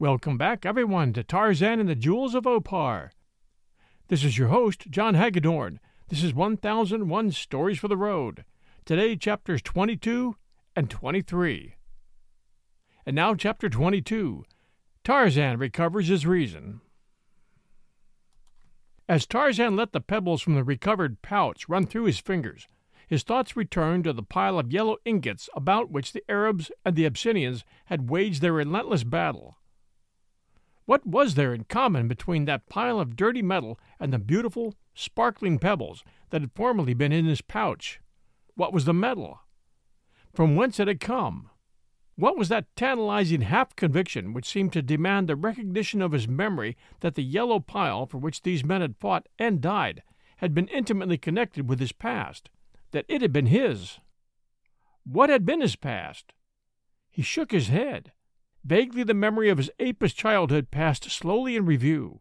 Welcome back, everyone, to Tarzan and the Jewels of Opar. This is your host, John Hagedorn. This is 1001 Stories for the Road. Today, chapters 22 and 23. And now, chapter 22 Tarzan recovers his reason. As Tarzan let the pebbles from the recovered pouch run through his fingers, his thoughts returned to the pile of yellow ingots about which the Arabs and the Abyssinians had waged their relentless battle. What was there in common between that pile of dirty metal and the beautiful, sparkling pebbles that had formerly been in his pouch? What was the metal? From whence it had come? What was that tantalizing half conviction which seemed to demand the recognition of his memory that the yellow pile for which these men had fought and died had been intimately connected with his past, that it had been his? What had been his past? He shook his head. Vaguely the memory of his apish childhood passed slowly in review.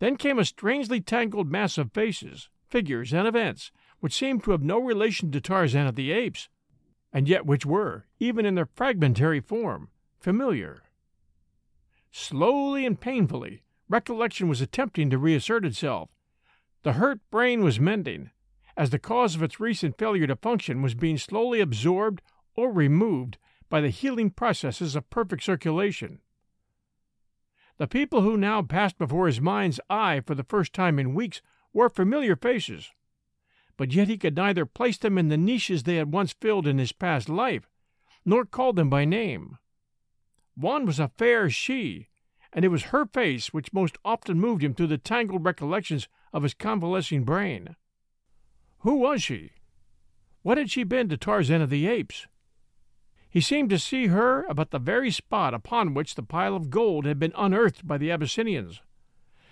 Then came a strangely tangled mass of faces, figures, and events which seemed to have no relation to Tarzan of the Apes, and yet which were, even in their fragmentary form, familiar. Slowly and painfully, recollection was attempting to reassert itself. The hurt brain was mending, as the cause of its recent failure to function was being slowly absorbed or removed by the healing processes of perfect circulation. The people who now passed before his mind's eye for the first time in weeks were familiar faces, but yet he could neither place them in the niches they had once filled in his past life, nor call them by name. One was a fair she, and it was her face which most often moved him through the tangled recollections of his convalescing brain. Who was she? What had she been to Tarzan of the Apes? He seemed to see her about the very spot upon which the pile of gold had been unearthed by the Abyssinians,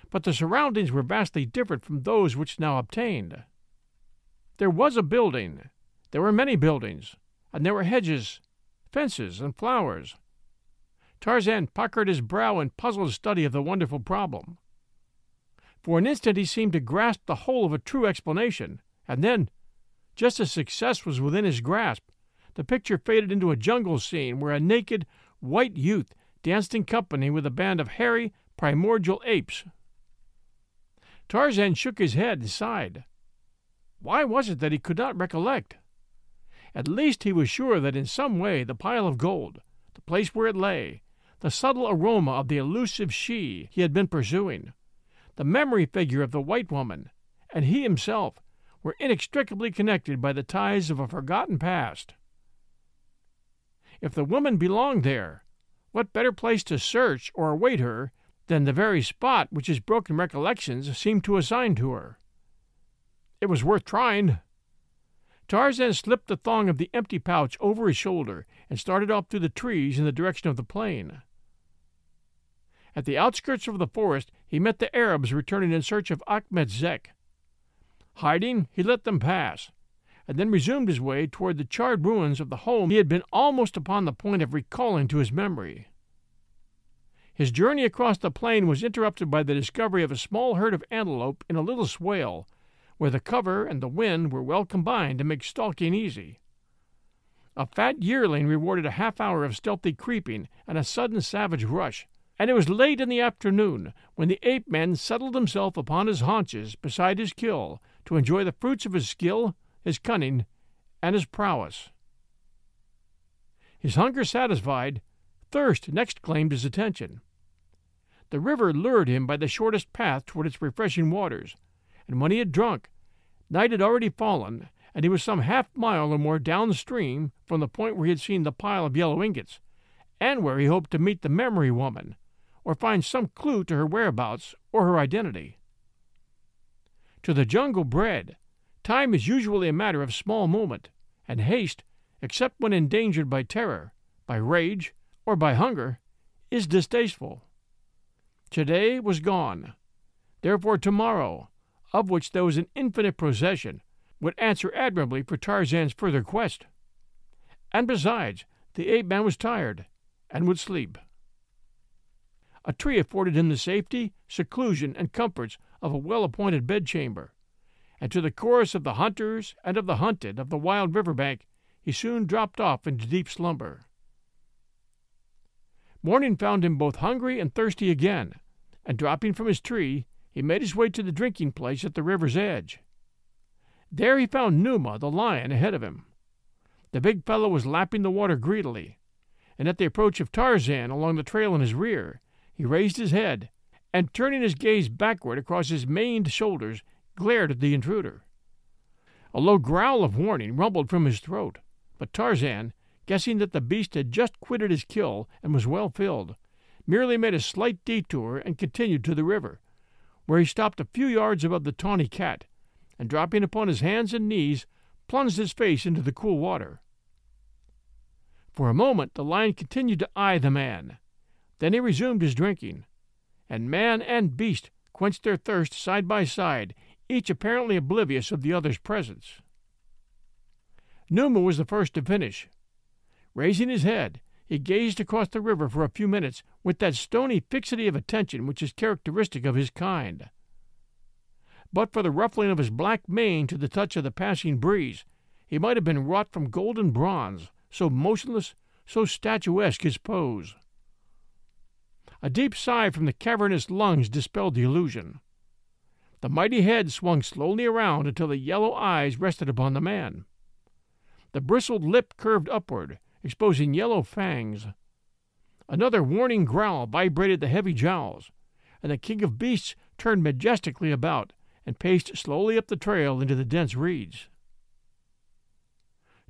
but the surroundings were vastly different from those which now obtained. There was a building, there were many buildings, and there were hedges, fences, and flowers. Tarzan puckered his brow in puzzled study of the wonderful problem. For an instant he seemed to grasp the whole of a true explanation, and then, just as success was within his grasp, the picture faded into a jungle scene where a naked, white youth danced in company with a band of hairy, primordial apes. Tarzan shook his head and sighed. Why was it that he could not recollect? At least he was sure that in some way the pile of gold, the place where it lay, the subtle aroma of the elusive she he had been pursuing, the memory figure of the white woman, and he himself were inextricably connected by the ties of a forgotten past. If the woman belonged there, what better place to search or await her than the very spot which his broken recollections seemed to assign to her? It was worth trying. Tarzan slipped the thong of the empty pouch over his shoulder and started off through the trees in the direction of the plain. At the outskirts of the forest, he met the Arabs returning in search of Achmet Zek. Hiding, he let them pass, and then resumed his way toward the charred ruins of the home he had been almost upon the point of recalling to his memory. His journey across the plain was interrupted by the discovery of a small herd of antelope in a little swale, where the cover and the wind were well combined to make stalking easy. A fat yearling rewarded a half hour of stealthy creeping and a sudden savage rush, and it was late in the afternoon when the ape man settled himself upon his haunches beside his kill to enjoy the fruits of his skill his cunning, and his prowess. His hunger satisfied, thirst next claimed his attention. The river lured him by the shortest path toward its refreshing waters, and when he had drunk, night had already fallen, and he was some half mile or more downstream from the point where he had seen the pile of yellow ingots, and where he hoped to meet the memory woman, or find some clue to her whereabouts or her identity. To the jungle bred, Time is usually a matter of small moment, and haste, except when endangered by terror, by rage, or by hunger, is distasteful. Today was gone. Therefore, tomorrow, of which there was an infinite procession, would answer admirably for Tarzan's further quest. And besides, the ape man was tired, and would sleep. A tree afforded him the safety, seclusion, and comforts of a well appointed bedchamber and to the chorus of the hunters and of the hunted of the wild river bank he soon dropped off into deep slumber. Morning found him both hungry and thirsty again, and dropping from his tree, he made his way to the drinking place at the river's edge. There he found Numa, the lion, ahead of him. The big fellow was lapping the water greedily, and at the approach of Tarzan along the trail in his rear, he raised his head and, turning his gaze backward across his maned shoulders, glared at the intruder. A low growl of warning rumbled from his throat, but Tarzan, guessing that the beast had just quitted his kill and was well filled, merely made a slight detour and continued to the river, where he stopped a few yards above the tawny cat, and dropping upon his hands and knees, plunged his face into the cool water. For a moment the lion continued to eye the man. Then he resumed his drinking, and man and beast quenched their thirst side by side, each apparently oblivious of the other's presence. Numa was the first to finish. Raising his head, he gazed across the river for a few minutes with that stony fixity of attention which is characteristic of his kind. But for the ruffling of his black mane to the touch of the passing breeze, he might have been wrought from golden bronze, so motionless, so statuesque his pose. A deep sigh from the cavernous lungs dispelled the illusion. The mighty head swung slowly around until the yellow eyes rested upon the man. The bristled lip curved upward, exposing yellow fangs. Another warning growl vibrated the heavy jowls, and the king of beasts turned majestically about, and paced slowly up the trail into the dense reeds.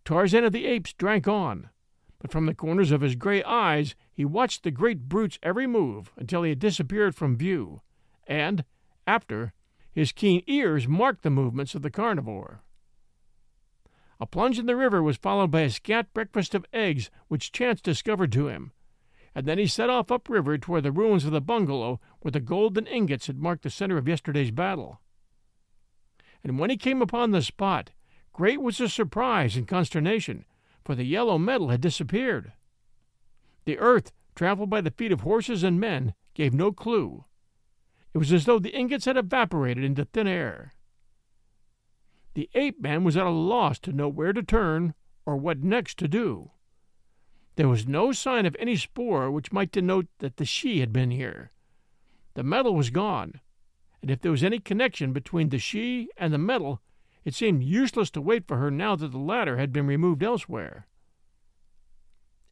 Tarzan of the Apes drank on, but from the corners of his gray eyes he watched the great brute's every move until he had disappeared from view, and, after, his keen ears marked the movements of the carnivore. A plunge in the river was followed by a scant breakfast of eggs which chance discovered to him, and then he set off upriver toward the ruins of the bungalow where the golden ingots had marked the center of yesterday's battle and when he came upon the spot, great was his surprise and consternation, for the yellow metal had disappeared. The earth, traveled by the feet of horses and men, gave no clue. It was as though the ingots had evaporated into thin air. The ape man was at a loss to know where to turn or what next to do. There was no sign of any spoor which might denote that the she had been here. The metal was gone, and if there was any connection between the she and the metal, it seemed useless to wait for her now that the latter had been removed elsewhere.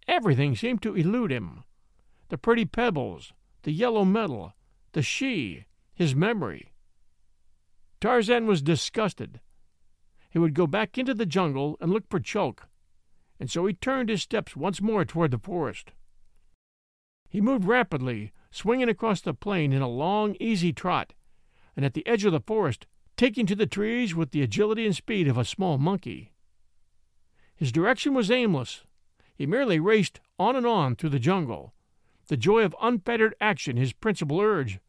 Everything seemed to elude him the pretty pebbles, the yellow metal, the she, his memory. Tarzan was disgusted. He would go back into the jungle and look for Chulk, and so he turned his steps once more toward the forest. He moved rapidly, swinging across the plain in a long, easy trot, and at the edge of the forest, taking to the trees with the agility and speed of a small monkey. His direction was aimless. He merely raced on and on through the jungle, the joy of unfettered action his principal urge,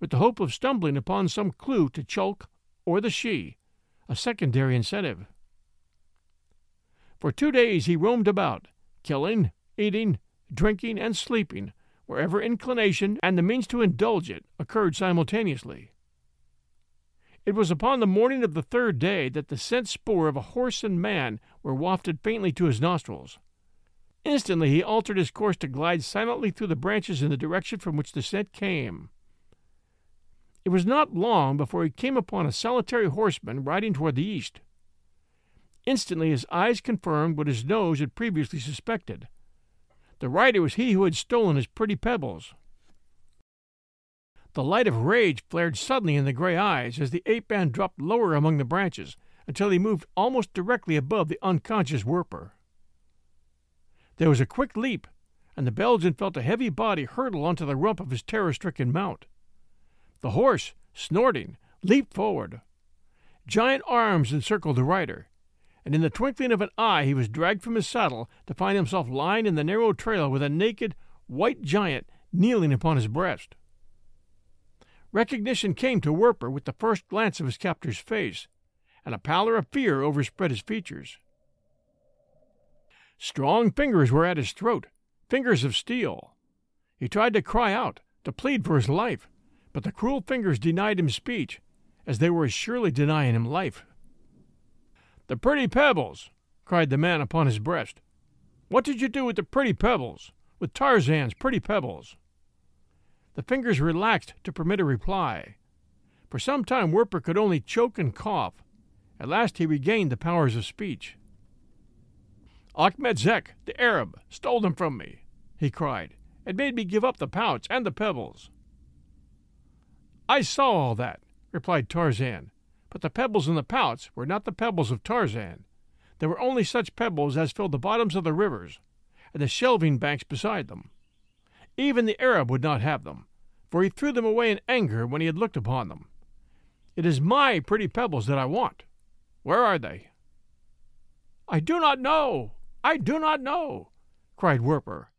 with the hope of stumbling upon some clue to Chulk or the she, a secondary incentive. For two days he roamed about, killing, eating, drinking, and sleeping wherever inclination and the means to indulge it occurred simultaneously. It was upon the morning of the third day that the scent spoor of a horse and man were wafted faintly to his nostrils. Instantly he altered his course to glide silently through the branches in the direction from which the scent came. It was not long before he came upon a solitary horseman riding toward the east. Instantly his eyes confirmed what his nose had previously suspected. The rider was he who had stolen his pretty pebbles. The light of rage flared suddenly in the gray eyes as the ape man dropped lower among the branches until he moved almost directly above the unconscious Werper. There was a quick leap, and the Belgian felt a heavy body hurtle onto the rump of his terror stricken mount. The horse, snorting, leaped forward. Giant arms encircled the rider, and in the twinkling of an eye he was dragged from his saddle to find himself lying in the narrow trail with a naked, white giant kneeling upon his breast. Recognition came to Werper with the first glance of his captor's face, and a pallor of fear overspread his features. Strong fingers were at his throat, fingers of steel. He tried to cry out, to plead for his life, but the cruel fingers denied him speech, as they were surely denying him life. The pretty pebbles! cried the man upon his breast. What did you do with the pretty pebbles? with Tarzan's pretty pebbles. The fingers relaxed to permit a reply. For some time Werper could only choke and cough. At last he regained the powers of speech. Achmet Zek, the Arab, stole them from me, he cried, and made me give up the pouch and the pebbles. I saw all that, replied Tarzan, but the pebbles in the pouch were not the pebbles of Tarzan. There were only such pebbles as filled the bottoms of the rivers, and the shelving banks beside them. Even the Arab would not have them, for he threw them away in anger when he had looked upon them. It is my pretty pebbles that I want. Where are they? I do not know. I do not know, cried Werper.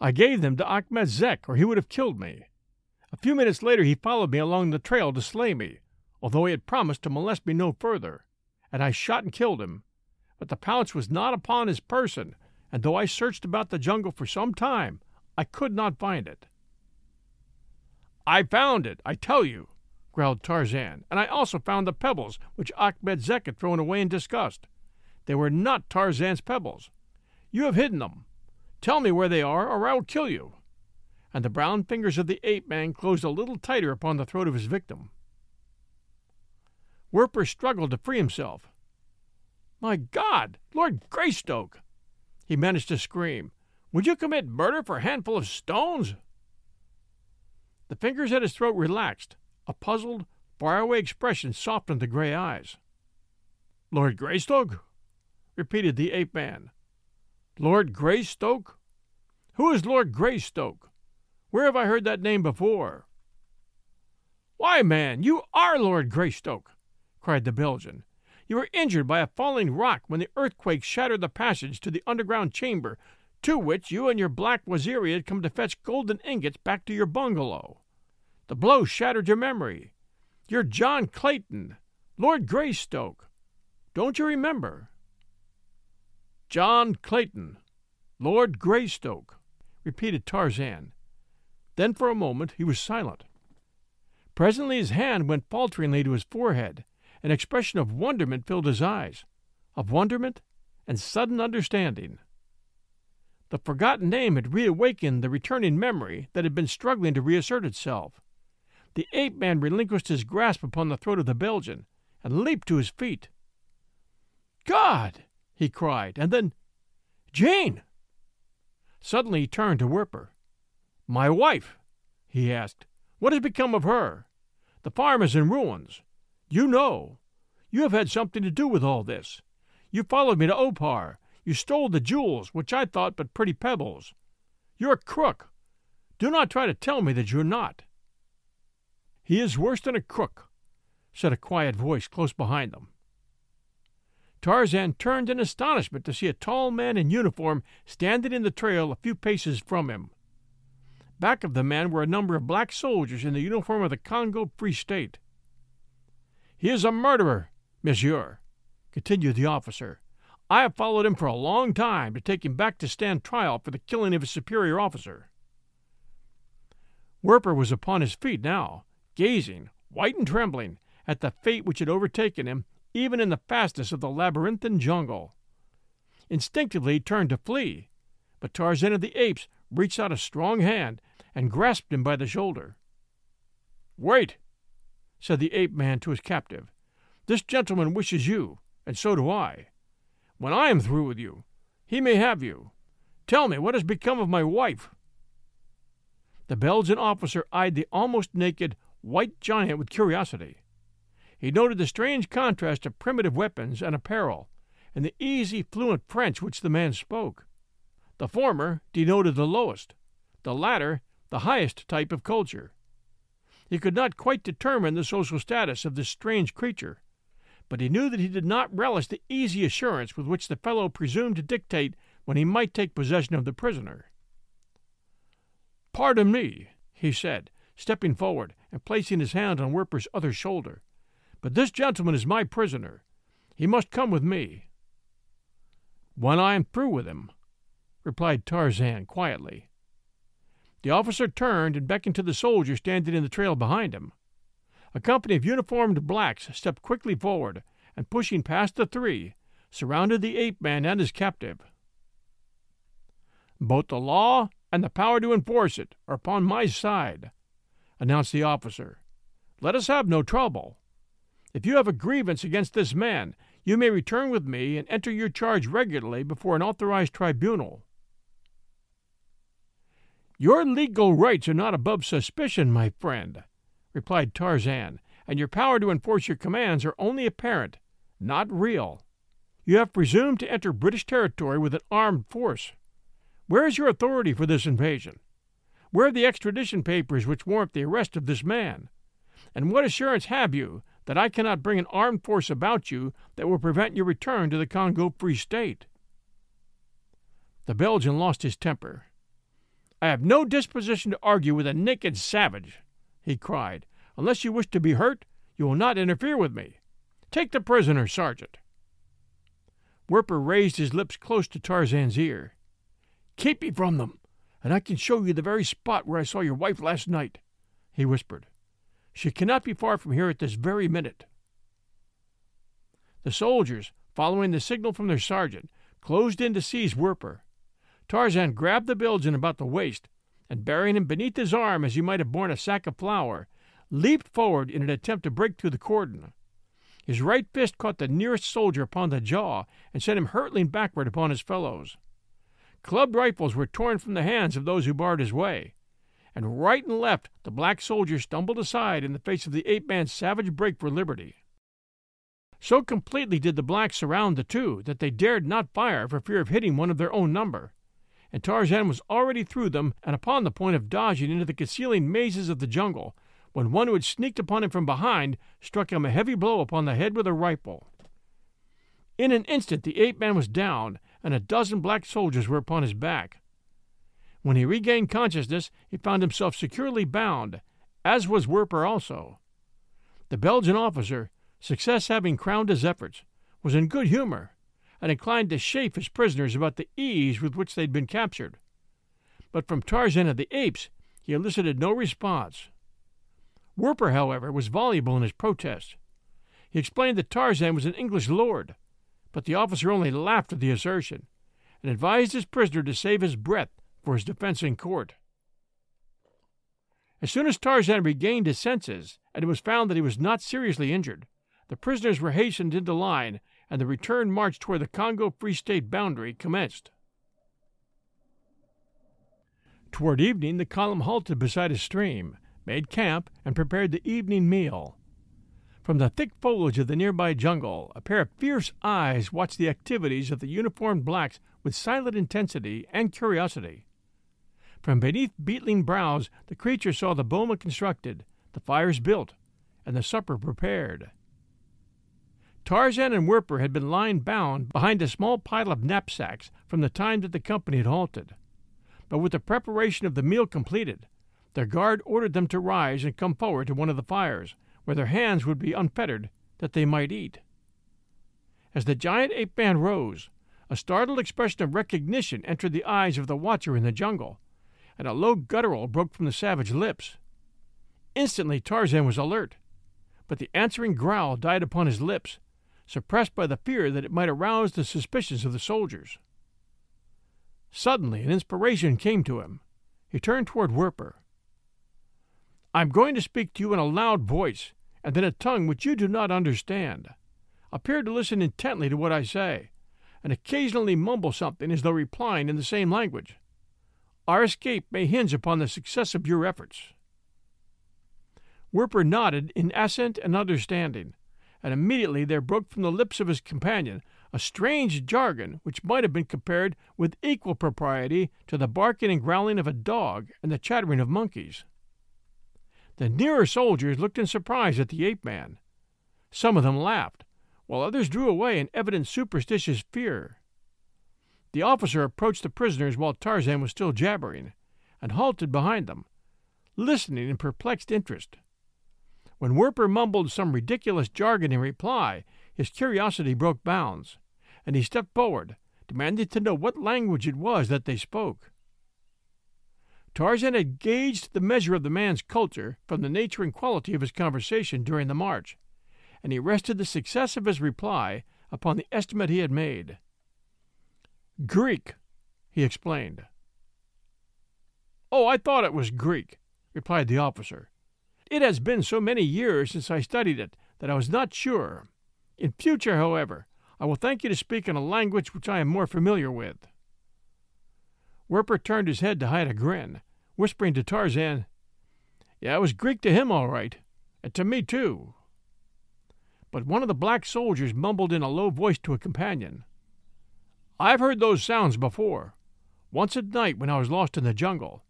I gave them to Achmet Zek, or he would have killed me. A few minutes later he followed me along the trail to slay me, although he had promised to molest me no further, and I shot and killed him. But the pouch was not upon his person, and though I searched about the jungle for some time, I could not find it. I found it, I tell you, growled Tarzan, and I also found the pebbles which Achmet Zek had thrown away in disgust. They were not Tarzan's pebbles. You have hidden them. Tell me where they are, or I will kill you. And the brown fingers of the ape man closed a little tighter upon the throat of his victim. Werper struggled to free himself. My God, Lord Greystoke! He managed to scream. Would you commit murder for a handful of stones? The fingers at his throat relaxed. A puzzled, faraway expression softened the gray eyes. Lord Greystoke? Repeated the ape man. Lord Greystoke? Who is Lord Greystoke? Where have I heard that name before? Why, man, you are Lord Greystoke, cried the Belgian. You were injured by a falling rock when the earthquake shattered the passage to the underground chamber to which you and your black Waziri had come to fetch golden ingots back to your bungalow. The blow shattered your memory. You're John Clayton, Lord Greystoke. Don't you remember? John Clayton, Lord Greystoke, repeated Tarzan. Then for a moment he was silent. Presently his hand went falteringly to his forehead. An expression of wonderment filled his eyes, of wonderment and sudden understanding. The forgotten name had reawakened the returning memory that had been struggling to reassert itself. The ape man relinquished his grasp upon the throat of the Belgian and leaped to his feet. God! He cried, and then, Jane! Suddenly he turned to Werper. My wife, he asked. What has become of her? The farm is in ruins. You know. You have had something to do with all this. You followed me to Opar. You stole the jewels, which I thought but pretty pebbles. You're a crook. Do not try to tell me that you're not. He is worse than a crook, said a quiet voice close behind them. Tarzan turned in astonishment to see a tall man in uniform standing in the trail a few paces from him. Back of the man were a number of black soldiers in the uniform of the Congo Free State. He is a murderer, monsieur, continued the officer. I have followed him for a long time to take him back to stand trial for the killing of his superior officer. Werper was upon his feet now, gazing, white and trembling, at the fate which had overtaken him even in the fastness of the labyrinthine jungle. Instinctively he turned to flee, but Tarzan of the Apes reached out a strong hand and grasped him by the shoulder. Wait, said the ape man to his captive. This gentleman wishes you, and so do I. When I am through with you, he may have you. Tell me what has become of my wife. The Belgian officer eyed the almost naked, white giant with curiosity. He noted the strange contrast of primitive weapons and apparel, and the easy, fluent French which the man spoke. The former denoted the lowest, the latter the highest type of culture. He could not quite determine the social status of this strange creature, but he knew that he did not relish the easy assurance with which the fellow presumed to dictate when he might take possession of the prisoner. Pardon me, he said, stepping forward and placing his hand on Werper's other shoulder. But this gentleman is my prisoner. He must come with me. When I am through with him, replied Tarzan quietly. The officer turned and beckoned to the soldier standing in the trail behind him. A company of uniformed blacks stepped quickly forward, and pushing past the three, surrounded the ape man and his captive. Both the law and the power to enforce it are upon my side, announced the officer. Let us have no trouble. If you have a grievance against this man, you may return with me and enter your charge regularly before an authorized tribunal. Your legal rights are not above suspicion, my friend, replied Tarzan, and your power to enforce your commands are only apparent, not real. You have presumed to enter British territory with an armed force. Where is your authority for this invasion? Where are the extradition papers which warrant the arrest of this man? And what assurance have you that I cannot bring an armed force about you that will prevent your return to the Congo Free State? The Belgian lost his temper. I have no disposition to argue with a naked savage, he cried. Unless you wish to be hurt, you will not interfere with me. Take the prisoner, Sergeant. Werper raised his lips close to Tarzan's ear. Keep me from them, and I can show you the very spot where I saw your wife last night, he whispered. She cannot be far from here at this very minute. The soldiers, following the signal from their sergeant, closed in to seize Werper. Tarzan grabbed the Belgian about the waist, and burying him beneath his arm as he might have borne a sack of flour, leaped forward in an attempt to break through the cordon. His right fist caught the nearest soldier upon the jaw and sent him hurtling backward upon his fellows. Clubbed rifles were torn from the hands of those who barred his way and right and left the black soldiers stumbled aside in the face of the ape man's savage break for liberty. So completely did the blacks surround the two that they dared not fire for fear of hitting one of their own number, and Tarzan was already through them and upon the point of dodging into the concealing mazes of the jungle when one who had sneaked upon him from behind struck him a heavy blow upon the head with a rifle. In an instant the ape man was down, and a dozen black soldiers were upon his back. When he regained consciousness, he found himself securely bound, as was Werper also. The Belgian officer, success having crowned his efforts, was in good humor and inclined to chaff his prisoners about the ease with which they had been captured. But from Tarzan of the Apes he elicited no response. Werper, however, was voluble in his protest. He explained that Tarzan was an English lord, but the officer only laughed at the assertion and advised his prisoner to save his breath for his defense in court. As soon as Tarzan regained his senses, and it was found that he was not seriously injured, the prisoners were hastened into line, and the return march toward the Congo Free State boundary commenced. Toward evening, the column halted beside a stream, made camp, and prepared the evening meal. From the thick foliage of the nearby jungle, a pair of fierce eyes watched the activities of the uniformed blacks with silent intensity and curiosity. From beneath beetling brows the creature saw the boma constructed, the fires built, and the supper prepared. Tarzan and Werper had been lying bound behind a small pile of knapsacks from the time that the company had halted. But with the preparation of the meal completed, their guard ordered them to rise and come forward to one of the fires, where their hands would be unfettered, that they might eat. As the giant ape man rose, a startled expression of recognition entered the eyes of the watcher in the jungle, and a low guttural broke from the savage lips. Instantly Tarzan was alert, but the answering growl died upon his lips, suppressed by the fear that it might arouse the suspicions of the soldiers. Suddenly an inspiration came to him. He turned toward Werper. I'm going to speak to you in a loud voice, and in a tongue which you do not understand. Appear to listen intently to what I say, and occasionally mumble something as though replying in the same language. Our escape may hinge upon the success of your efforts. Werper nodded in assent and understanding, and immediately there broke from the lips of his companion a strange jargon which might have been compared with equal propriety to the barking and growling of a dog and the chattering of monkeys. The nearer soldiers looked in surprise at the ape man. Some of them laughed, while others drew away in evident superstitious fear. The officer approached the prisoners while Tarzan was still jabbering, and halted behind them, listening in perplexed interest. When Werper mumbled some ridiculous jargon in reply, his curiosity broke bounds, and he stepped forward, demanding to know what language it was that they spoke. Tarzan had gauged the measure of the man's culture from the nature and quality of his conversation during the march, and he rested the success of his reply upon the estimate he had made. Greek, he explained. Oh, I thought it was Greek, replied the officer. It has been so many years since I studied it that I was not sure. In future, however, I will thank you to speak in a language which I am more familiar with. Werper turned his head to hide a grin, whispering to Tarzan, Yeah, it was Greek to him, all right, and to me, too. But one of the black soldiers mumbled in a low voice to a companion, I've heard those sounds before, once at night when I was lost in the jungle.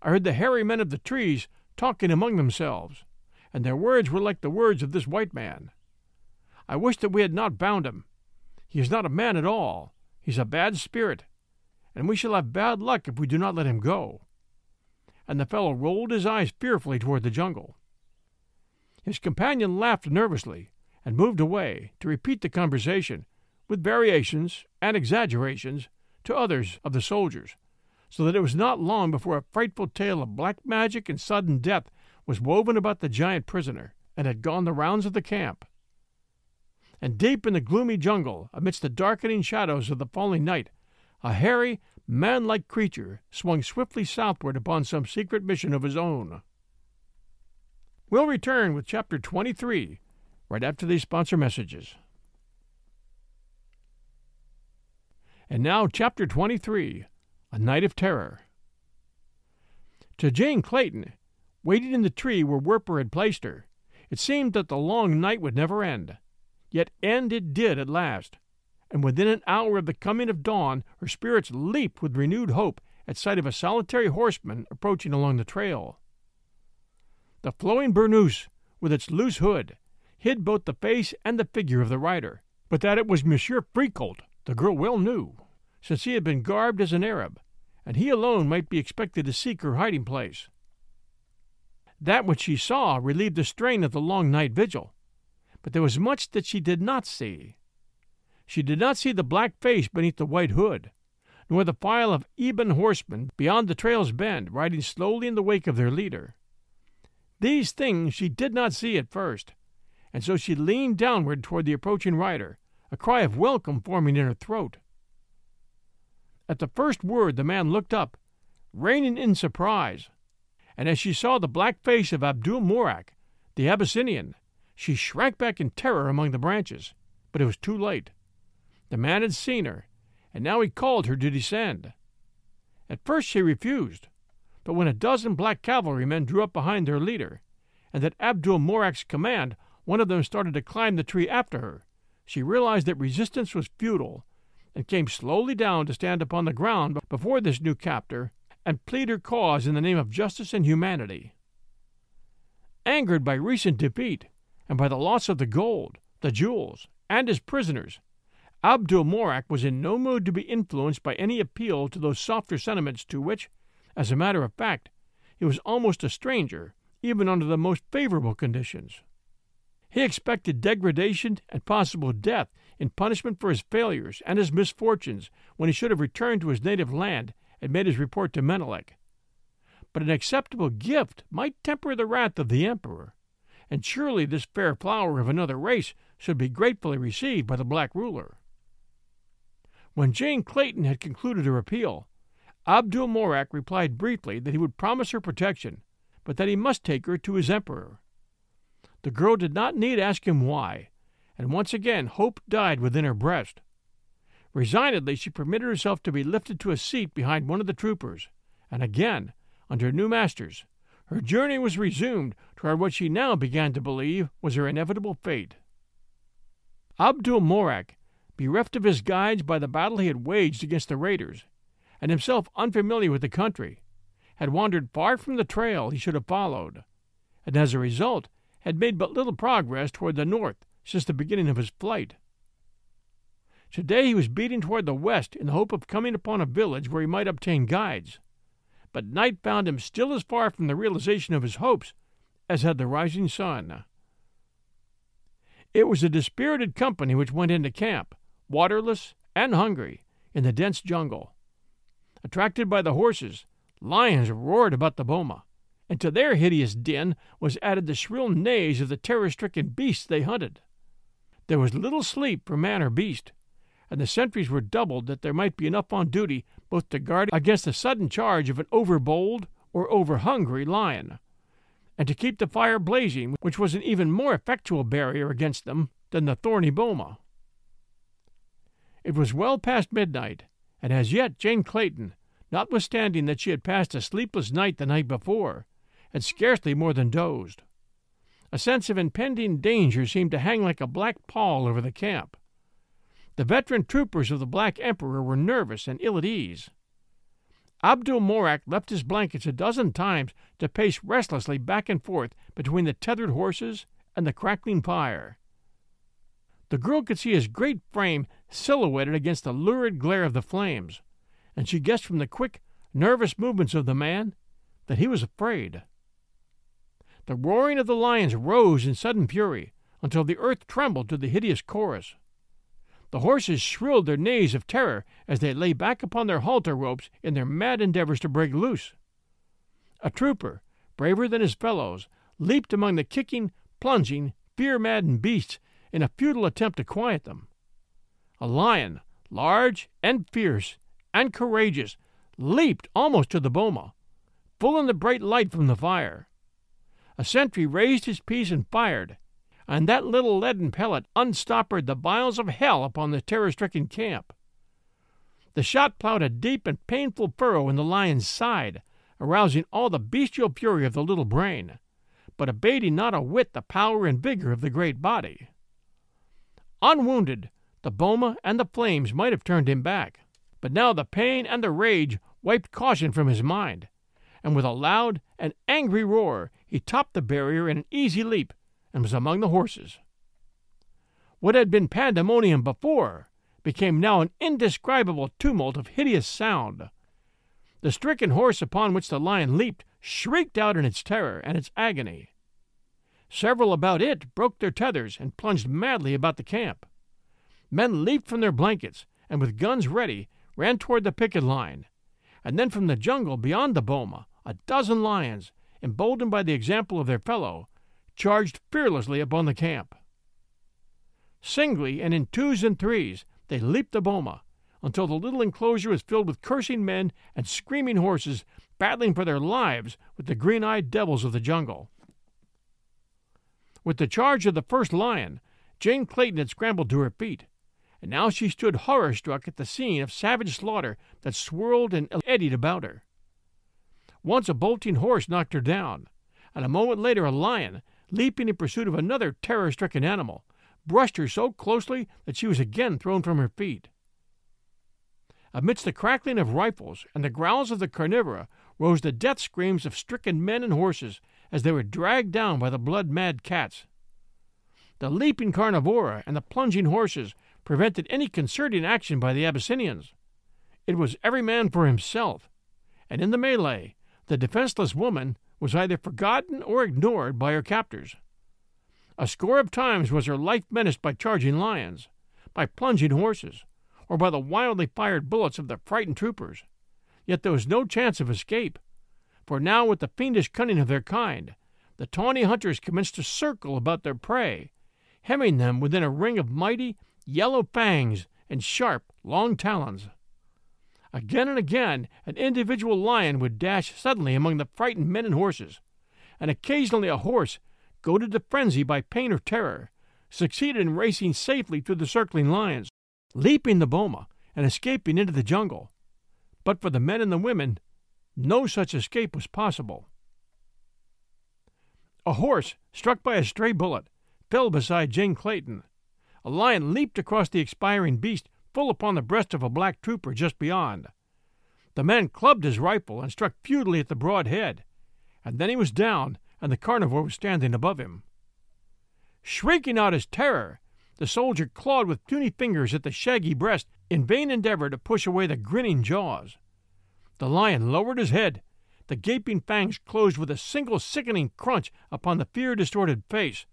I heard the hairy men of the trees talking among themselves, and their words were like the words of this white man. I wish that we had not bound him. He is not a man at all. He's a bad spirit, and we shall have bad luck if we do not let him go. And the fellow rolled his eyes fearfully toward the jungle. His companion laughed nervously and moved away to repeat the conversation, with variations and exaggerations, to others of the soldiers, so that it was not long before a frightful tale of black magic and sudden death was woven about the giant prisoner and had gone the rounds of the camp. And deep in the gloomy jungle, amidst the darkening shadows of the falling night, a hairy, man like creature swung swiftly southward upon some secret mission of his own. We'll return with Chapter 23 right after these sponsor messages. And now, Chapter 23 A Night of Terror. To Jane Clayton, waiting in the tree where Werper had placed her, it seemed that the long night would never end. Yet end it did at last, and within an hour of the coming of dawn her spirits leaped with renewed hope at sight of a solitary horseman approaching along the trail. The flowing burnous, with its loose hood, hid both the face and the figure of the rider, but that it was Monsieur Frecoult the girl well knew, since he had been garbed as an Arab, and he alone might be expected to seek her hiding place. That which she saw relieved the strain of the long night vigil, but there was much that she did not see. She did not see the black face beneath the white hood, nor the file of ebon horsemen beyond the trail's bend riding slowly in the wake of their leader. These things she did not see at first, and so she leaned downward toward the approaching rider, a cry of welcome forming in her throat. At the first word the man looked up, reining in surprise, and as she saw the black face of Abdul Mourak, the Abyssinian, she shrank back in terror among the branches. But it was too late. The man had seen her, and now he called her to descend. At first she refused, but when a dozen black cavalrymen drew up behind their leader, and at Abdul Mourak's command one of them started to climb the tree after her, she realized that resistance was futile, and came slowly down to stand upon the ground before this new captor and plead her cause in the name of justice and humanity. Angered by recent defeat and by the loss of the gold, the jewels, and his prisoners, Abdul Mourak was in no mood to be influenced by any appeal to those softer sentiments to which, as a matter of fact, he was almost a stranger, even under the most favorable conditions. He expected degradation and possible death in punishment for his failures and his misfortunes when he should have returned to his native land and made his report to Menelik. But an acceptable gift might temper the wrath of the emperor, and surely this fair flower of another race should be gratefully received by the black ruler. When Jane Clayton had concluded her appeal, Abdul Mourak replied briefly that he would promise her protection, but that he must take her to his emperor. The girl did not need ask him why, and once again hope died within her breast. Resignedly, she permitted herself to be lifted to a seat behind one of the troopers, and again, under new masters, her journey was resumed toward what she now began to believe was her inevitable fate. Abdul Mourak, bereft of his guides by the battle he had waged against the raiders, and himself unfamiliar with the country, had wandered far from the trail he should have followed, and as a result had made but little progress toward the north since the beginning of his flight. Today he was beating toward the west in the hope of coming upon a village where he might obtain guides, but night found him still as far from the realization of his hopes as had the rising sun. It was a dispirited company which went into camp, waterless and hungry, in the dense jungle. Attracted by the horses, lions roared about the boma and to their hideous din was added the shrill neighs of the terror stricken beasts they hunted. There was little sleep for man or beast, and the sentries were doubled that there might be enough on duty both to guard against the sudden charge of an overbold or overhungry lion, and to keep the fire blazing, which was an even more effectual barrier against them than the thorny boma. It was well past midnight, and as yet Jane Clayton, notwithstanding that she had passed a sleepless night the night before, had scarcely more than dozed. A sense of impending danger seemed to hang like a black pall over the camp. The veteran troopers of the Black Emperor were nervous and ill at ease. Abdul Mourak left his blankets a dozen times to pace restlessly back and forth between the tethered horses and the crackling fire. The girl could see his great frame silhouetted against the lurid glare of the flames, and she guessed from the quick, nervous movements of the man that he was afraid. The roaring of the lions rose in sudden fury until the earth trembled to the hideous chorus. The horses shrilled their neighs of terror as they lay back upon their halter ropes in their mad endeavors to break loose. A trooper, braver than his fellows, leaped among the kicking, plunging, fear maddened beasts in a futile attempt to quiet them. A lion, large and fierce and courageous, leaped almost to the boma, full in the bright light from the fire. A sentry raised his piece and fired, and that little leaden pellet unstoppered the vials of hell upon the terror stricken camp. The shot plowed a deep and painful furrow in the lion's side, arousing all the bestial fury of the little brain, but abating not a whit the power and vigor of the great body. Unwounded, the boma and the flames might have turned him back, but now the pain and the rage wiped caution from his mind, and with a loud and angry roar he topped the barrier in an easy leap and was among the horses. What had been pandemonium before became now an indescribable tumult of hideous sound. The stricken horse upon which the lion leaped shrieked out in its terror and its agony. Several about it broke their tethers and plunged madly about the camp. Men leaped from their blankets and with guns ready ran toward the picket line, and then from the jungle beyond the boma a dozen lions emboldened by the example of their fellow, charged fearlessly upon the camp. Singly and in twos and threes, they leaped the boma until the little enclosure was filled with cursing men and screaming horses battling for their lives with the green eyed devils of the jungle. With the charge of the first lion, Jane Clayton had scrambled to her feet, and now she stood horror struck at the scene of savage slaughter that swirled and eddied about her. Once a bolting horse knocked her down, and a moment later a lion, leaping in pursuit of another terror stricken animal, brushed her so closely that she was again thrown from her feet. Amidst the crackling of rifles and the growls of the carnivora rose the death screams of stricken men and horses as they were dragged down by the blood mad cats. The leaping carnivora and the plunging horses prevented any concerted action by the Abyssinians. It was every man for himself, and in the melee the defenseless woman was either forgotten or ignored by her captors. A score of times was her life menaced by charging lions, by plunging horses, or by the wildly fired bullets of the frightened troopers. Yet there was no chance of escape, for now, with the fiendish cunning of their kind, the tawny hunters commenced to circle about their prey, hemming them within a ring of mighty, yellow fangs and sharp, long talons. Again and again an individual lion would dash suddenly among the frightened men and horses, and occasionally a horse, goaded to frenzy by pain or terror, succeeded in racing safely through the circling lions, leaping the boma and escaping into the jungle. But for the men and the women, no such escape was possible. A horse, struck by a stray bullet, fell beside Jane Clayton. A lion leaped across the expiring beast full upon the breast of a black trooper just beyond. The man clubbed his rifle and struck futilely at the broad head, and then he was down and the carnivore was standing above him. Shrieking out his terror, the soldier clawed with puny fingers at the shaggy breast in vain endeavor to push away the grinning jaws. The lion lowered his head. The gaping fangs closed with a single sickening crunch upon the fear distorted face,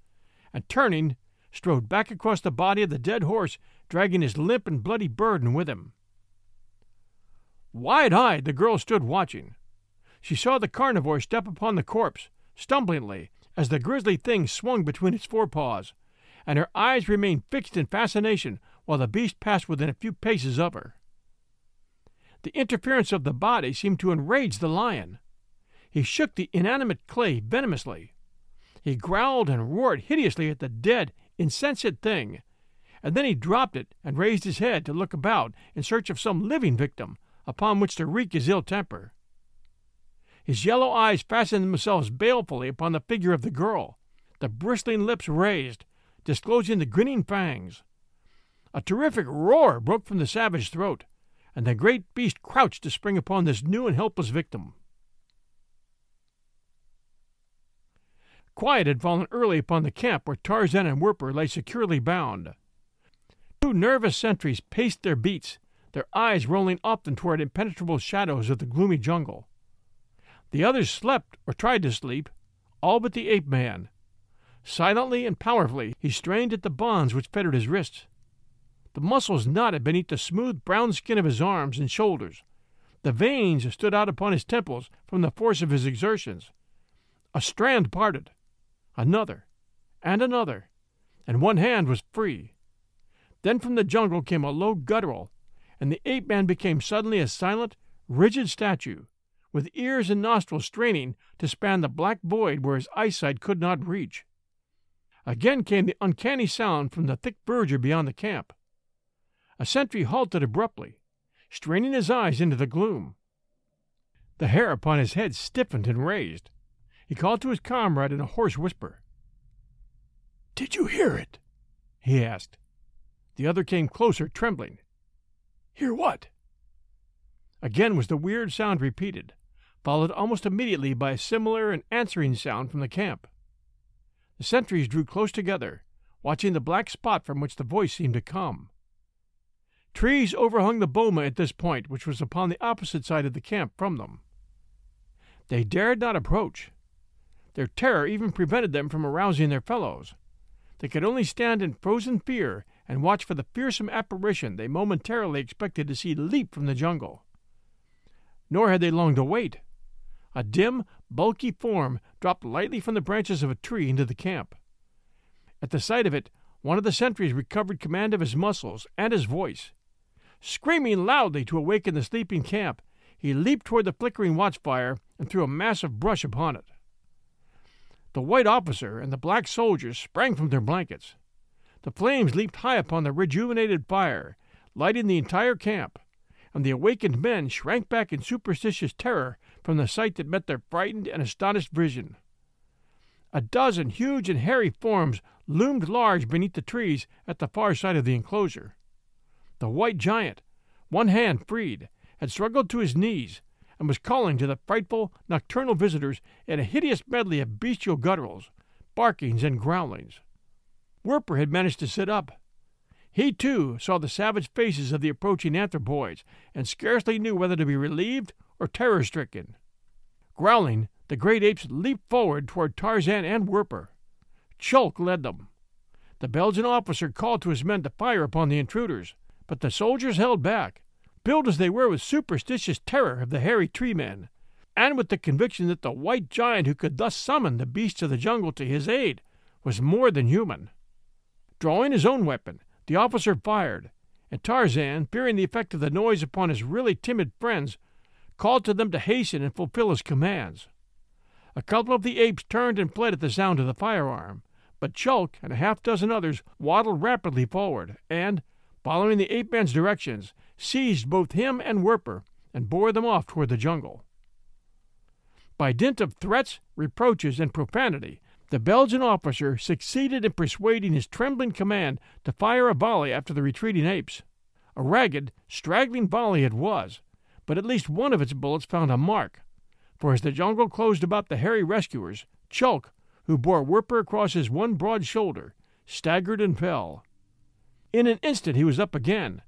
and turning, strode back across the body of the dead horse dragging his limp and bloody burden with him. Wide eyed, the girl stood watching. She saw the carnivore step upon the corpse, stumblingly, as the grisly thing swung between its forepaws, and her eyes remained fixed in fascination while the beast passed within a few paces of her. The interference of the body seemed to enrage the lion. He shook the inanimate clay venomously. He growled and roared hideously at the dead, insensate thing, and then he dropped it and raised his head to look about in search of some living victim upon which to wreak his ill temper. His yellow eyes fastened themselves balefully upon the figure of the girl, the bristling lips raised, disclosing the grinning fangs. A terrific roar broke from the savage throat, and the great beast crouched to spring upon this new and helpless victim. Quiet had fallen early upon the camp where Tarzan and Werper lay securely bound. Two nervous sentries paced their beats, their eyes rolling often toward impenetrable shadows of the gloomy jungle. The others slept or tried to sleep, all but the ape man. Silently and powerfully he strained at the bonds which fettered his wrists. The muscles knotted beneath the smooth brown skin of his arms and shoulders. The veins stood out upon his temples from the force of his exertions. A strand parted, another, and another, and one hand was free. Then from the jungle came a low guttural, and the ape man became suddenly a silent, rigid statue, with ears and nostrils straining to span the black void where his eyesight could not reach. Again came the uncanny sound from the thick verdure beyond the camp. A sentry halted abruptly, straining his eyes into the gloom. The hair upon his head stiffened and raised. He called to his comrade in a hoarse whisper. Did you hear it? he asked. The other came closer, trembling. Hear what? Again was the weird sound repeated, followed almost immediately by a similar and answering sound from the camp. The sentries drew close together, watching the black spot from which the voice seemed to come. Trees overhung the boma at this point, which was upon the opposite side of the camp from them. They dared not approach. Their terror even prevented them from arousing their fellows. They could only stand in frozen fear and watch for the fearsome apparition they momentarily expected to see leap from the jungle. Nor had they long to wait. A dim, bulky form dropped lightly from the branches of a tree into the camp. At the sight of it, one of the sentries recovered command of his muscles and his voice. Screaming loudly to awaken the sleeping camp, he leaped toward the flickering watchfire and threw a mass of brush upon it. The white officer and the black soldiers sprang from their blankets. The flames leaped high upon the rejuvenated fire, lighting the entire camp, and the awakened men shrank back in superstitious terror from the sight that met their frightened and astonished vision. A dozen huge and hairy forms loomed large beneath the trees at the far side of the enclosure. The white giant, one hand freed, had struggled to his knees and was calling to the frightful nocturnal visitors in a hideous medley of bestial gutturals, barkings, and growlings. Werper had managed to sit up. He, too, saw the savage faces of the approaching anthropoids and scarcely knew whether to be relieved or terror stricken. Growling, the great apes leaped forward toward Tarzan and Werper. Chulk led them. The Belgian officer called to his men to fire upon the intruders, but the soldiers held back, filled as they were with superstitious terror of the hairy tree men, and with the conviction that the white giant who could thus summon the beasts of the jungle to his aid was more than human. Drawing his own weapon, the officer fired, and Tarzan, fearing the effect of the noise upon his really timid friends, called to them to hasten and fulfill his commands. A couple of the apes turned and fled at the sound of the firearm, but Chulk and a half dozen others waddled rapidly forward, and, following the ape man's directions, seized both him and Werper and bore them off toward the jungle. By dint of threats, reproaches, and profanity, the Belgian officer succeeded in persuading his trembling command to fire a volley after the retreating apes. A ragged, straggling volley it was, but at least one of its bullets found a mark, for as the jungle closed about the hairy rescuers, Chulk, who bore Werper across his one broad shoulder, staggered and fell. In an instant he was up again,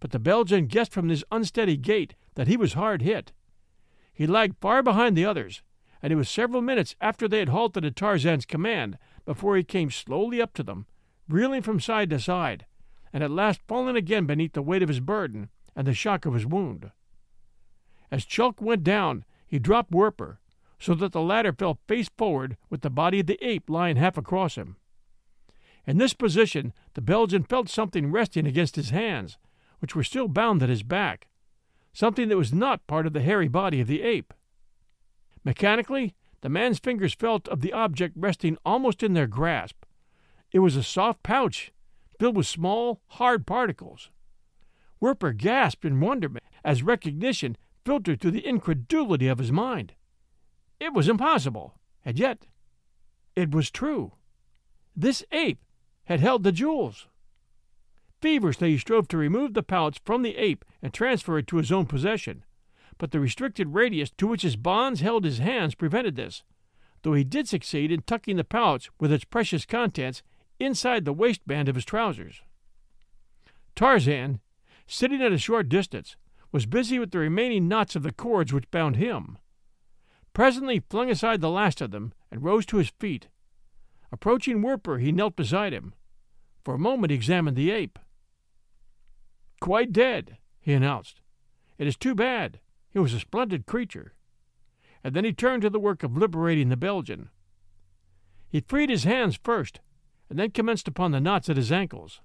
but the Belgian guessed from his unsteady gait that he was hard hit. He lagged far behind the others, and it was several minutes after they had halted at Tarzan's command before he came slowly up to them, reeling from side to side, and at last falling again beneath the weight of his burden and the shock of his wound. As Chulk went down, he dropped Werper, so that the latter fell face forward with the body of the ape lying half across him. In this position, the Belgian felt something resting against his hands, which were still bound at his back, something that was not part of the hairy body of the ape. Mechanically, the man's fingers felt of the object resting almost in their grasp. It was a soft pouch, filled with small, hard particles. Werper gasped in wonderment as recognition filtered through the incredulity of his mind. It was impossible, and yet it was true. This ape had held the jewels. Feverishly he strove to remove the pouch from the ape and transfer it to his own possession, but the restricted radius to which his bonds held his hands prevented this, though he did succeed in tucking the pouch with its precious contents inside the waistband of his trousers. Tarzan, sitting at a short distance, was busy with the remaining knots of the cords which bound him. Presently he flung aside the last of them and rose to his feet. Approaching Werper, he knelt beside him. For a moment he examined the ape. Quite dead, he announced. It is too bad. He was a splendid creature. And then he turned to the work of liberating the Belgian. He freed his hands first, and then commenced upon the knots at his ankles.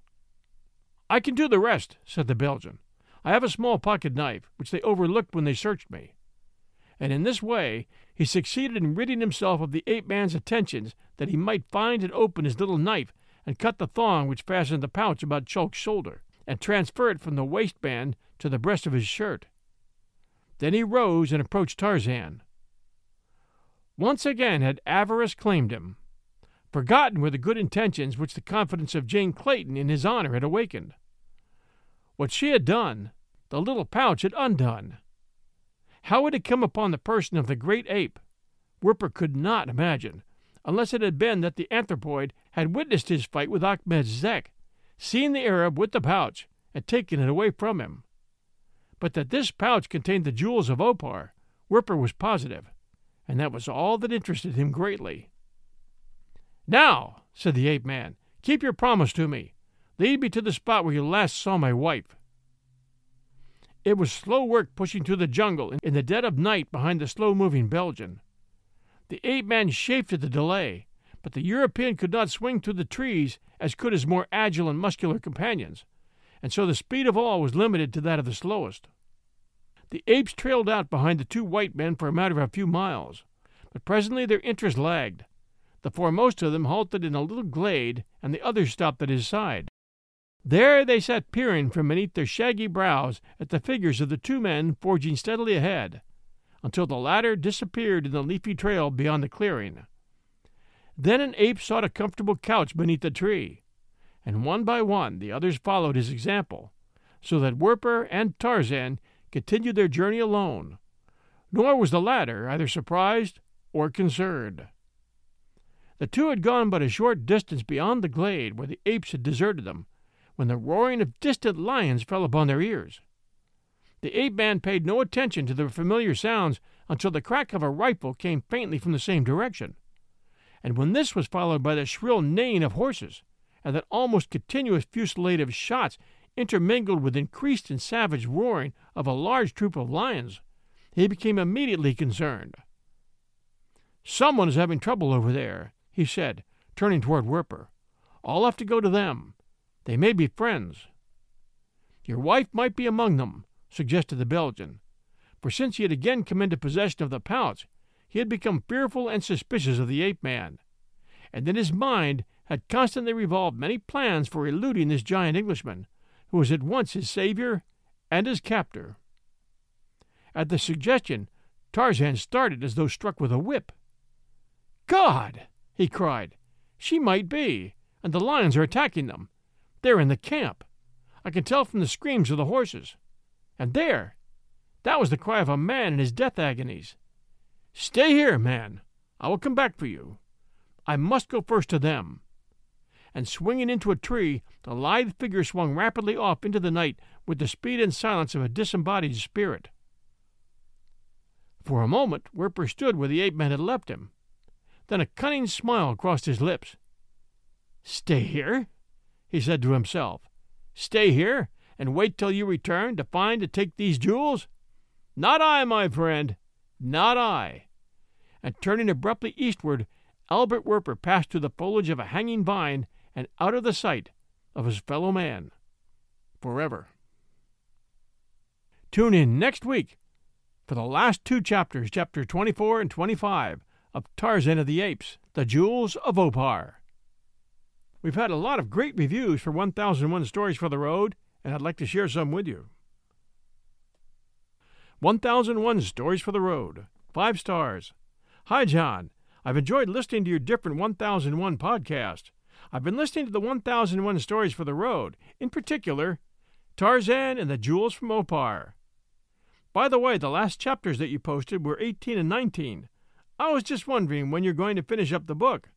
I can do the rest, said the Belgian. I have a small pocket knife, which they overlooked when they searched me. And in this way he succeeded in ridding himself of the ape man's attentions that he might find and open his little knife and cut the thong which fastened the pouch about Chulk's shoulder, and transfer it from the waistband to the breast of his shirt. Then he rose and approached Tarzan. Once again had avarice claimed him. Forgotten were the good intentions which the confidence of Jane Clayton in his honor had awakened. What she had done, the little pouch had undone. How it had come upon the person of the great ape, Werper could not imagine, unless it had been that the anthropoid had witnessed his fight with Achmed Zek, seen the Arab with the pouch, and taken it away from him. But that this pouch contained the jewels of Opar, Werper was positive, and that was all that interested him greatly. Now, said the ape man, keep your promise to me. Lead me to the spot where you last saw my wife. It was slow work pushing through the jungle in the dead of night behind the slow moving Belgian. The ape man chafed at the delay, but the European could not swing through the trees as could his more agile and muscular companions, and so the speed of all was limited to that of the slowest. The apes trailed out behind the two white men for a matter of a few miles, but presently their interest lagged. The foremost of them halted in a little glade, and the others stopped at his side. There they sat peering from beneath their shaggy brows at the figures of the two men forging steadily ahead, until the latter disappeared in the leafy trail beyond the clearing. Then an ape sought a comfortable couch beneath a tree, and one by one the others followed his example, so that Werper and Tarzan continued their journey alone, nor was the latter either surprised or concerned. The two had gone but a short distance beyond the glade where the apes had deserted them when the roaring of distant lions fell upon their ears. The ape man paid no attention to the familiar sounds until the crack of a rifle came faintly from the same direction, and when this was followed by the shrill neighing of horses, and that almost continuous fusillade of shots intermingled with increased and savage roaring of a large troop of lions, he became immediately concerned. Someone is having trouble over there, he said, turning toward Werper. I'll have to go to them. They may be friends. Your wife might be among them, suggested the Belgian, for since he had again come into possession of the pouch, he had become fearful and suspicious of the ape man, and in his mind had constantly revolved many plans for eluding this giant Englishman, who was at once his savior and his captor. At the suggestion, Tarzan started as though struck with a whip. God! he cried. She might be, and the lions are attacking them. They're in the camp. I can tell from the screams of the horses. And there! That was the cry of a man in his death agonies. Stay here, man. I will come back for you. I must go first to them. And swinging into a tree, the lithe figure swung rapidly off into the night with the speed and silence of a disembodied spirit. For a moment, Werper stood where the ape man had left him. Then a cunning smile crossed his lips. Stay here? he said to himself. Stay here and wait till you return to find to take these jewels? Not I, my friend, not I. And turning abruptly eastward, Albert Werper passed through the foliage of a hanging vine and out of the sight of his fellow man forever. Tune in next week for the last two chapters, chapter 24 and 25 of Tarzan of the Apes, The Jewels of Opar. We've had a lot of great reviews for 1001 Stories for the Road, and I'd like to share some with you. 1001 Stories for the Road, 5 stars. Hi, John. I've enjoyed listening to your different 1001 podcasts. I've been listening to the 1001 Stories for the Road, in particular, Tarzan and the Jewels from Opar. By the way, the last chapters that you posted were 18 and 19. I was just wondering when you're going to finish up the book,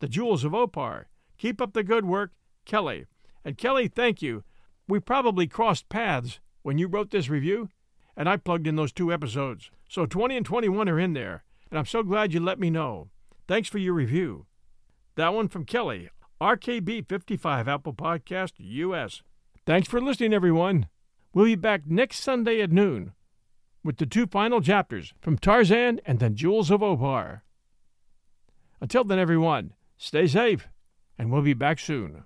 The Jewels of Opar. Keep up the good work, Kelly. And Kelly, thank you. We probably crossed paths when you wrote this review, and I plugged in those two episodes. So 20 and 21 are in there, and I'm so glad you let me know. Thanks for your review. That one from Kelly, RKB55 Apple Podcast US. Thanks for listening, everyone. We'll be back next Sunday at noon with the two final chapters from Tarzan and the Jewels of Opar. Until then, everyone, stay safe, and we'll be back soon.